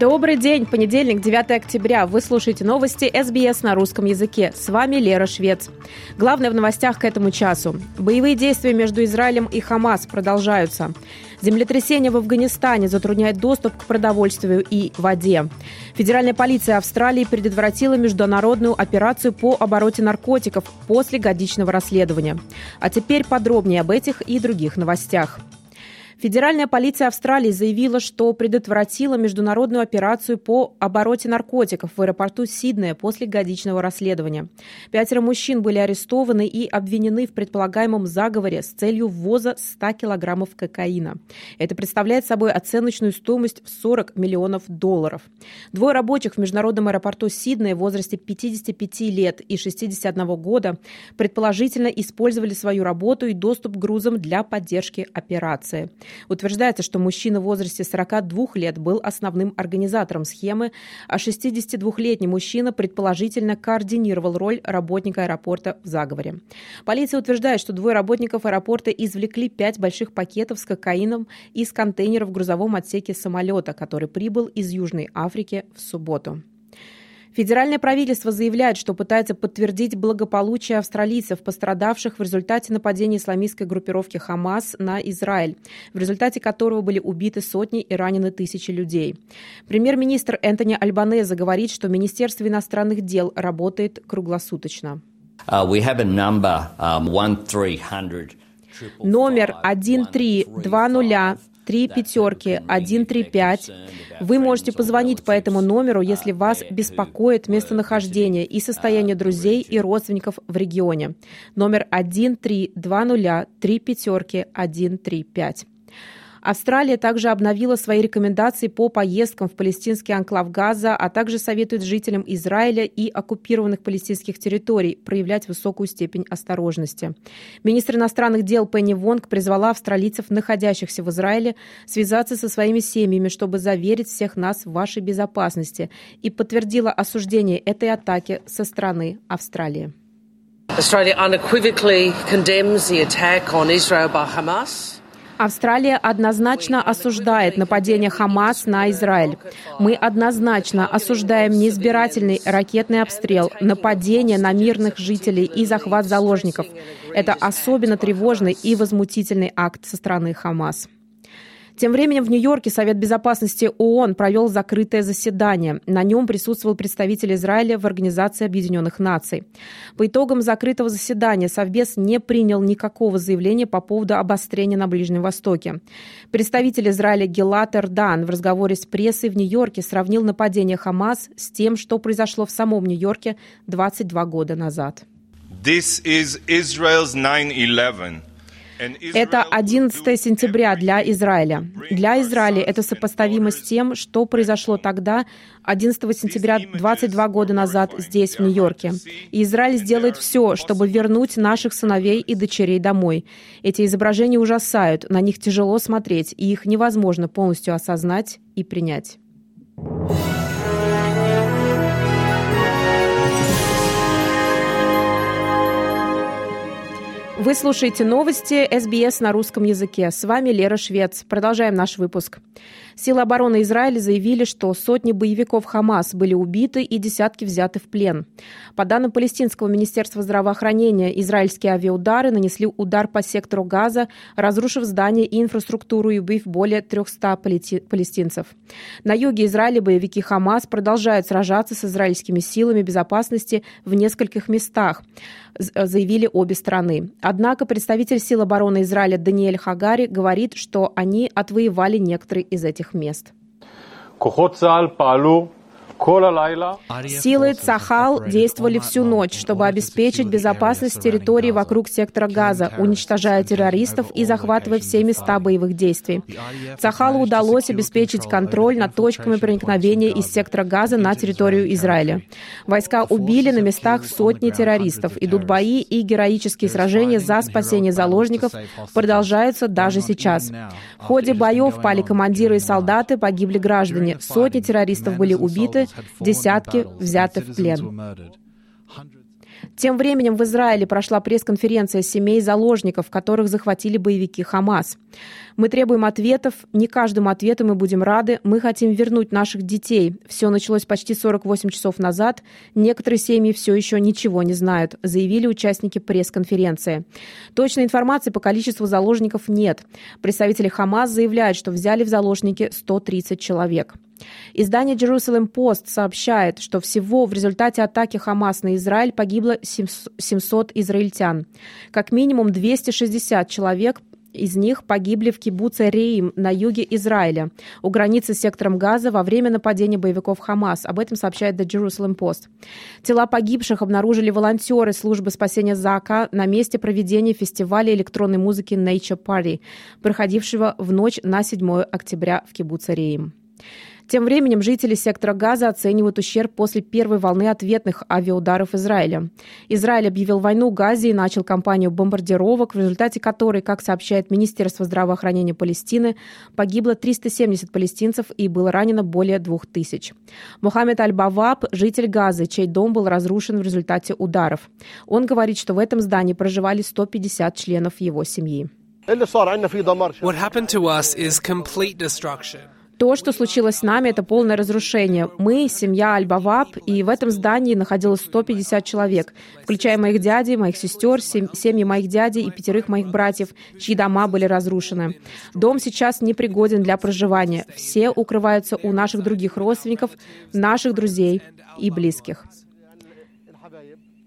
Добрый день, понедельник, 9 октября. Вы слушаете новости СБС на русском языке. С вами Лера Швец. Главное в новостях к этому часу. Боевые действия между Израилем и Хамас продолжаются. Землетрясение в Афганистане затрудняет доступ к продовольствию и воде. Федеральная полиция Австралии предотвратила международную операцию по обороте наркотиков после годичного расследования. А теперь подробнее об этих и других новостях. Федеральная полиция Австралии заявила, что предотвратила международную операцию по обороте наркотиков в аэропорту Сиднея после годичного расследования. Пятеро мужчин были арестованы и обвинены в предполагаемом заговоре с целью ввоза 100 килограммов кокаина. Это представляет собой оценочную стоимость в 40 миллионов долларов. Двое рабочих в международном аэропорту Сиднея в возрасте 55 лет и 61 года предположительно использовали свою работу и доступ к грузам для поддержки операции. Утверждается, что мужчина в возрасте 42 лет был основным организатором схемы, а 62-летний мужчина предположительно координировал роль работника аэропорта в заговоре. Полиция утверждает, что двое работников аэропорта извлекли пять больших пакетов с кокаином из контейнера в грузовом отсеке самолета, который прибыл из Южной Африки в субботу. Федеральное правительство заявляет, что пытается подтвердить благополучие австралийцев, пострадавших в результате нападения исламистской группировки «Хамас» на Израиль, в результате которого были убиты сотни и ранены тысячи людей. Премьер-министр Энтони Альбанеза говорит, что Министерство иностранных дел работает круглосуточно. Uh, um, Номер 1320 три пятерки 135. Вы можете позвонить по этому номеру, если вас беспокоит местонахождение и состояние друзей и родственников в регионе. Номер 1320 три пятерки 135. Австралия также обновила свои рекомендации по поездкам в палестинский анклав Газа, а также советует жителям Израиля и оккупированных палестинских территорий проявлять высокую степень осторожности. Министр иностранных дел Пенни Вонг призвала австралийцев, находящихся в Израиле, связаться со своими семьями, чтобы заверить всех нас в вашей безопасности и подтвердила осуждение этой атаки со стороны Австралии. Australia unequivocally condemns the attack on Israel by Hamas. Австралия однозначно осуждает нападение Хамас на Израиль. Мы однозначно осуждаем неизбирательный ракетный обстрел, нападение на мирных жителей и захват заложников. Это особенно тревожный и возмутительный акт со стороны Хамас. Тем временем в Нью-Йорке Совет безопасности ООН провел закрытое заседание. На нем присутствовал представитель Израиля в Организации Объединенных Наций. По итогам закрытого заседания Совбез не принял никакого заявления по поводу обострения на Ближнем Востоке. Представитель Израиля Гелат Эрдан в разговоре с прессой в Нью-Йорке сравнил нападение Хамас с тем, что произошло в самом Нью-Йорке 22 года назад. This is Israel's 9/11. Это 11 сентября для Израиля. Для Израиля это сопоставимо с тем, что произошло тогда, 11 сентября 22 года назад здесь, в Нью-Йорке. И Израиль сделает все, чтобы вернуть наших сыновей и дочерей домой. Эти изображения ужасают, на них тяжело смотреть, и их невозможно полностью осознать и принять. Вы слушаете новости СБС на русском языке. С вами Лера Швец. Продолжаем наш выпуск. Силы обороны Израиля заявили, что сотни боевиков Хамас были убиты и десятки взяты в плен. По данным Палестинского министерства здравоохранения, израильские авиаудары нанесли удар по сектору Газа, разрушив здания и инфраструктуру и убив более 300 палестинцев. На юге Израиля боевики Хамас продолжают сражаться с израильскими силами безопасности в нескольких местах, заявили обе страны. Однако представитель сил обороны Израиля Даниэль Хагари говорит, что они отвоевали некоторые из этих мест. Силы Цахал действовали всю ночь, чтобы обеспечить безопасность территории вокруг сектора Газа, уничтожая террористов и захватывая все места боевых действий. Цахалу удалось обеспечить контроль над точками проникновения из сектора Газа на территорию Израиля. Войска убили на местах сотни террористов. Идут бои и героические сражения за спасение заложников продолжаются даже сейчас. В ходе боев пали командиры и солдаты, погибли граждане. Сотни террористов были убиты, десятки взяты в плен. Тем временем в Израиле прошла пресс-конференция семей заложников, которых захватили боевики Хамас. Мы требуем ответов. Не каждому ответу мы будем рады. Мы хотим вернуть наших детей. Все началось почти 48 часов назад. Некоторые семьи все еще ничего не знают, заявили участники пресс-конференции. Точной информации по количеству заложников нет. Представители Хамас заявляют, что взяли в заложники 130 человек. Издание Jerusalem Post сообщает, что всего в результате атаки Хамас на Израиль погибло 700 израильтян. Как минимум 260 человек из них погибли в кибуце Рейм на юге Израиля, у границы с сектором Газа во время нападения боевиков Хамас. Об этом сообщает The Jerusalem Post. Тела погибших обнаружили волонтеры службы спасения ЗАКа на месте проведения фестиваля электронной музыки Nature Party, проходившего в ночь на 7 октября в кибуце Рейм. Тем временем жители сектора Газа оценивают ущерб после первой волны ответных авиаударов Израиля. Израиль объявил войну Газе и начал кампанию бомбардировок, в результате которой, как сообщает Министерство здравоохранения Палестины, погибло 370 палестинцев и было ранено более 2000. Мухаммед Аль-Баваб – житель Газы, чей дом был разрушен в результате ударов. Он говорит, что в этом здании проживали 150 членов его семьи. What happened to us is complete destruction. То, что случилось с нами, это полное разрушение. Мы, семья Аль-Баваб, и в этом здании находилось 150 человек, включая моих дядей, моих сестер, семьи моих дядей и пятерых моих братьев, чьи дома были разрушены. Дом сейчас непригоден для проживания. Все укрываются у наших других родственников, наших друзей и близких.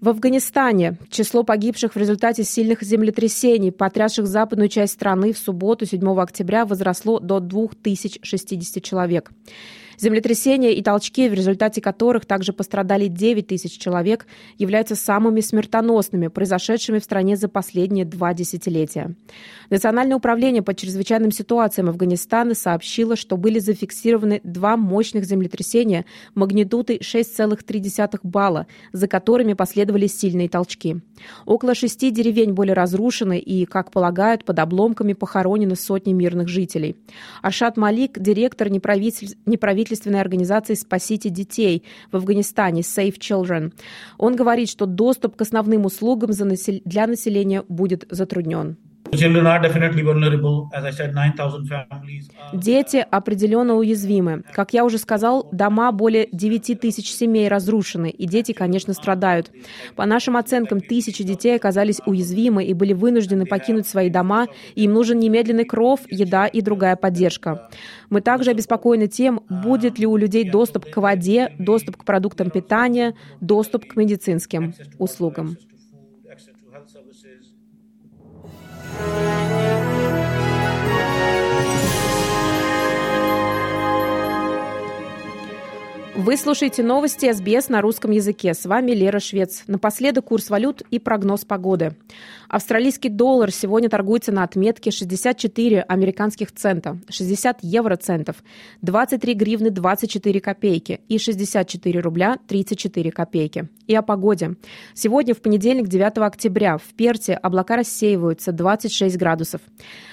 В Афганистане число погибших в результате сильных землетрясений, потрясших западную часть страны в субботу 7 октября, возросло до 2060 человек. Землетрясения и толчки, в результате которых также пострадали 9 тысяч человек, являются самыми смертоносными, произошедшими в стране за последние два десятилетия. Национальное управление по чрезвычайным ситуациям Афганистана сообщило, что были зафиксированы два мощных землетрясения магнитудой 6,3 балла, за которыми последовали сильные толчки. Около шести деревень были разрушены и, как полагают, под обломками похоронены сотни мирных жителей. Ашат Малик, директор неправительственной неправительственной организации «Спасите детей» в Афганистане Save Children. Он говорит, что доступ к основным услугам для населения будет затруднен. Дети определенно уязвимы. Как я уже сказал, дома более 9 тысяч семей разрушены, и дети, конечно, страдают. По нашим оценкам, тысячи детей оказались уязвимы и были вынуждены покинуть свои дома, им нужен немедленный кров, еда и другая поддержка. Мы также обеспокоены тем, будет ли у людей доступ к воде, доступ к продуктам питания, доступ к медицинским услугам. Bye. Вы слушаете новости СБС на русском языке. С вами Лера Швец. Напоследок курс валют и прогноз погоды. Австралийский доллар сегодня торгуется на отметке 64 американских цента, 60 евроцентов, 23 гривны 24 копейки и 64 рубля 34 копейки. И о погоде. Сегодня, в понедельник, 9 октября, в Перте облака рассеиваются 26 градусов.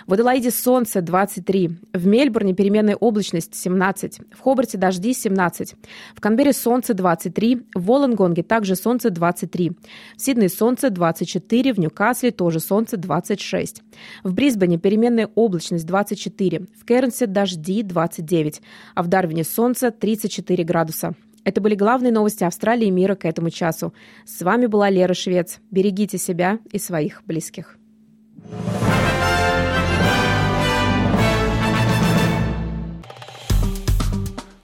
В Аделаиде солнце 23. В Мельбурне переменная облачность 17. В Хобарте дожди 17. В Канберре солнце 23. В Волонгонге также солнце 23. В Сиднее солнце 24. В Ньюкасле тоже солнце 26. В Брисбене переменная облачность 24. В Кернсе дожди 29. А в Дарвине солнце 34 градуса. Это были главные новости Австралии и мира к этому часу. С вами была Лера Швец. Берегите себя и своих близких.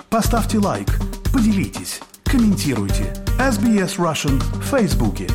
Поставьте лайк, поделитесь, комментируйте. SBS Russian в Фейсбуке.